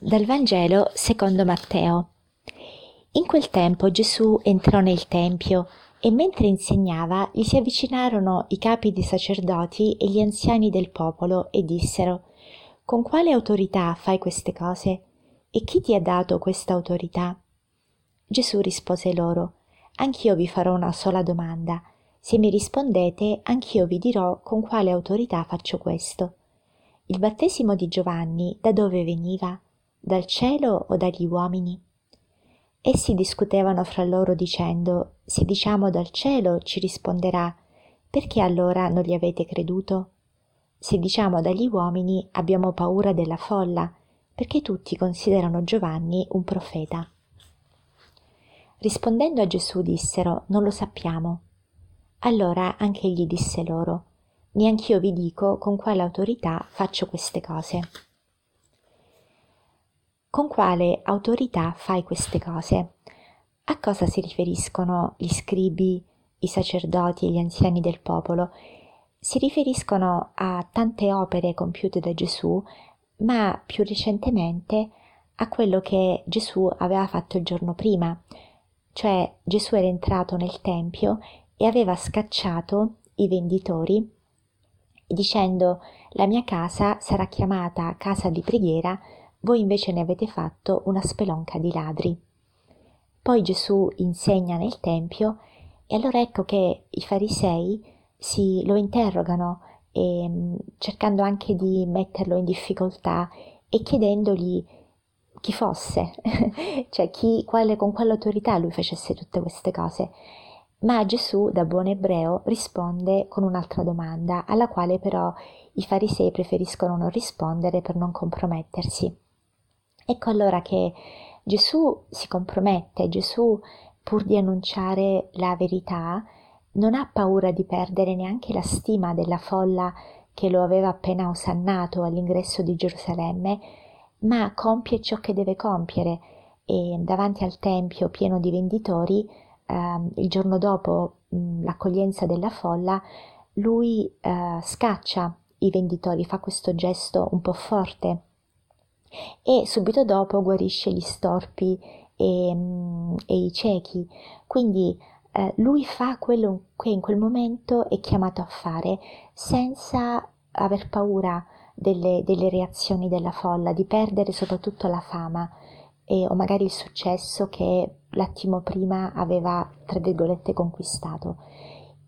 Dal Vangelo secondo Matteo. In quel tempo Gesù entrò nel Tempio e mentre insegnava gli si avvicinarono i capi dei sacerdoti e gli anziani del popolo e dissero Con quale autorità fai queste cose? E chi ti ha dato questa autorità? Gesù rispose loro Anch'io vi farò una sola domanda. Se mi rispondete, anch'io vi dirò con quale autorità faccio questo. Il battesimo di Giovanni da dove veniva? Dal cielo o dagli uomini? Essi discutevano fra loro dicendo, se diciamo dal cielo ci risponderà, perché allora non gli avete creduto? Se diciamo dagli uomini abbiamo paura della folla, perché tutti considerano Giovanni un profeta. Rispondendo a Gesù dissero, non lo sappiamo. Allora anche egli disse loro, neanch'io vi dico con quale autorità faccio queste cose. Con quale autorità fai queste cose? A cosa si riferiscono gli scribi, i sacerdoti e gli anziani del popolo? Si riferiscono a tante opere compiute da Gesù, ma più recentemente a quello che Gesù aveva fatto il giorno prima, cioè Gesù era entrato nel Tempio e aveva scacciato i venditori dicendo la mia casa sarà chiamata casa di preghiera voi invece ne avete fatto una spelonca di ladri. Poi Gesù insegna nel Tempio e allora ecco che i farisei si, lo interrogano e, mm, cercando anche di metterlo in difficoltà e chiedendogli chi fosse, cioè chi, quale, con quale autorità lui facesse tutte queste cose. Ma Gesù, da buon ebreo, risponde con un'altra domanda, alla quale però i farisei preferiscono non rispondere per non compromettersi. Ecco allora che Gesù si compromette, Gesù pur di annunciare la verità non ha paura di perdere neanche la stima della folla che lo aveva appena osannato all'ingresso di Gerusalemme, ma compie ciò che deve compiere e davanti al Tempio pieno di venditori, eh, il giorno dopo mh, l'accoglienza della folla, lui eh, scaccia i venditori, fa questo gesto un po' forte e subito dopo guarisce gli storpi e, mm, e i ciechi. Quindi eh, lui fa quello che in quel momento è chiamato a fare senza aver paura delle, delle reazioni della folla, di perdere soprattutto la fama e, o magari il successo che l'attimo prima aveva, tra virgolette, conquistato.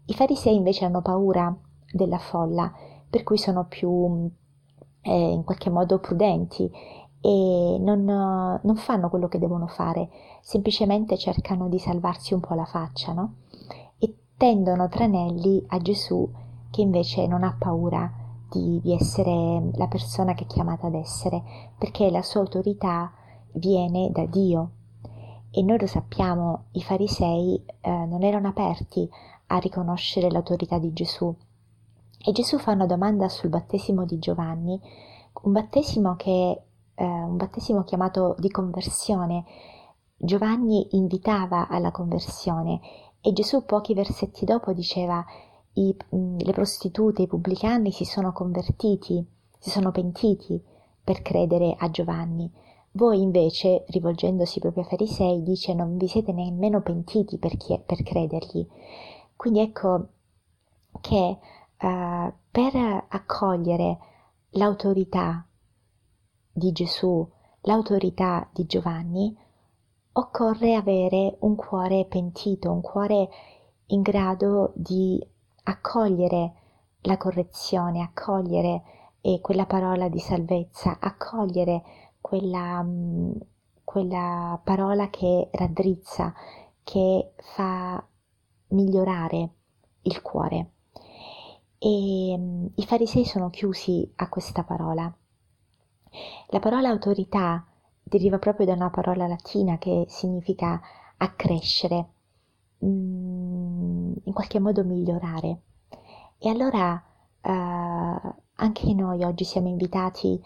I farisei invece hanno paura della folla, per cui sono più eh, in qualche modo prudenti e non, non, fanno quello che devono fare, semplicemente cercano di salvarsi un po' la faccia, no? E tendono tranelli a Gesù che invece non ha paura di, di essere la persona che è chiamata ad essere, perché la sua autorità viene da Dio. E noi lo sappiamo, i farisei eh, non erano aperti a riconoscere l'autorità di Gesù. E Gesù fa una domanda sul battesimo di Giovanni, un battesimo che eh, un battesimo chiamato di conversione. Giovanni invitava alla conversione e Gesù pochi versetti dopo diceva i, mm, le prostitute, i pubblicani si sono convertiti, si sono pentiti per credere a Giovanni. Voi invece, rivolgendosi proprio ai farisei, dice non vi siete nemmeno pentiti per, chi, per credergli. Quindi ecco che uh, per accogliere l'autorità di Gesù, l'autorità di Giovanni, occorre avere un cuore pentito, un cuore in grado di accogliere la correzione, accogliere eh, quella parola di salvezza, accogliere quella, mh, mm, quella parola che raddrizza, che fa migliorare il cuore. E mh, mm, i farisei sono chiusi a questa parola la parola autorità deriva proprio da una parola latina che significa accrescere, mm, in qualche modo migliorare. E allora eh, anche noi oggi siamo invitati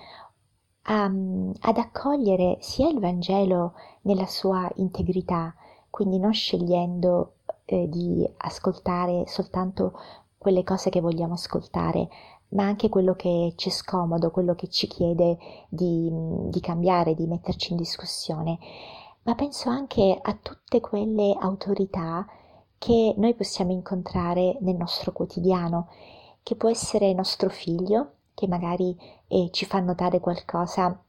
a, ad accogliere sia il Vangelo nella sua integrità, quindi non scegliendo eh, di ascoltare soltanto quelle cose che vogliamo ascoltare, ma anche quello che ci è scomodo, quello che ci chiede di, di cambiare, di metterci in discussione, ma penso anche a tutte quelle autorità che noi possiamo incontrare nel nostro quotidiano, che può essere nostro figlio, che magari eh, ci fa notare qualcosa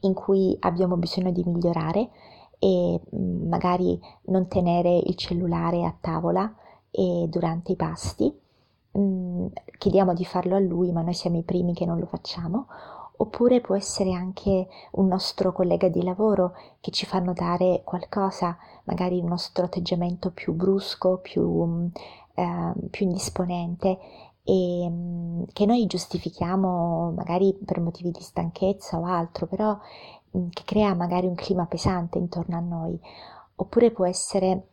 in cui abbiamo bisogno di migliorare e magari non tenere il cellulare a tavola e durante i pasti. Mm, chiediamo di farlo a lui, ma noi siamo i primi che non lo facciamo. Oppure può essere anche un nostro collega di lavoro che ci fa notare qualcosa, magari un nostro atteggiamento più brusco, più, eh, più indisponente e mm, che noi giustifichiamo magari per motivi di stanchezza o altro, però che crea magari un clima pesante intorno a noi, oppure può essere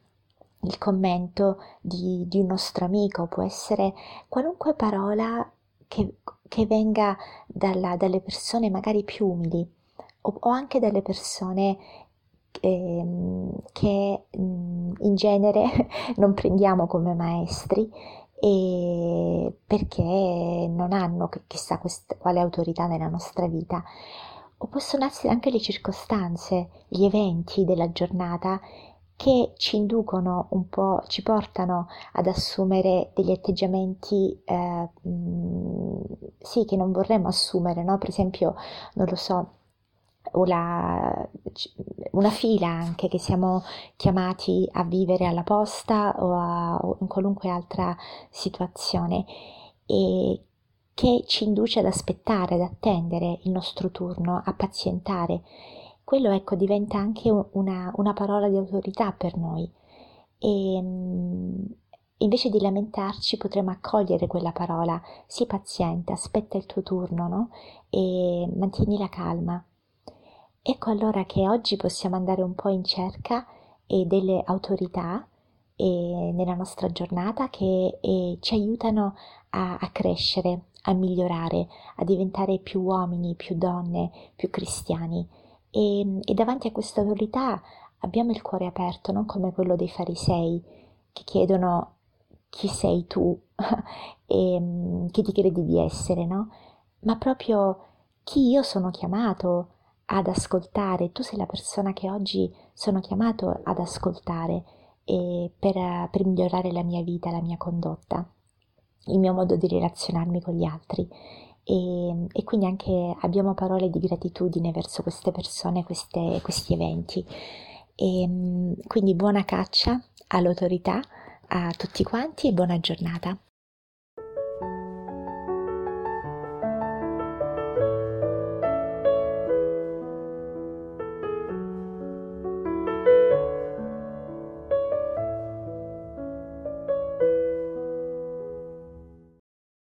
il commento di, di un nostro amico, può essere qualunque parola che, che venga dalla, dalle persone magari più umili o, o anche dalle persone eh, che in genere non prendiamo come maestri e perché non hanno chissà quest- quale autorità nella nostra vita. O possono essere anche le circostanze, gli eventi della giornata che ci inducono un po', ci portano ad assumere degli atteggiamenti eh, mh, sì, che non vorremmo assumere, no? Per esempio, non lo so, una, una fila anche che siamo chiamati a vivere alla posta o, a, o in qualunque altra situazione e che ci induce ad aspettare, ad attendere il nostro turno, a pazientare. Quello ecco diventa anche una, una parola di autorità per noi e invece di lamentarci potremmo accogliere quella parola, sii paziente, aspetta il tuo turno, no? E mantieni la calma. Ecco allora che oggi possiamo andare un po' in cerca eh, delle autorità eh, nella nostra giornata che eh, ci aiutano a, a, crescere, a migliorare, a diventare più uomini, più donne, più cristiani. E, e davanti a questa autorità abbiamo il cuore aperto, non come quello dei farisei che chiedono chi sei tu e mm, chi ti credi di essere, no? Ma proprio chi io sono chiamato ad ascoltare, tu sei la persona che oggi sono chiamato ad ascoltare per, per migliorare la mia vita, la mia condotta, il mio modo di relazionarmi con gli altri. E, e, quindi anche abbiamo parole di gratitudine verso queste persone, queste, questi eventi. E, quindi buona caccia all'autorità a tutti quanti e buona giornata.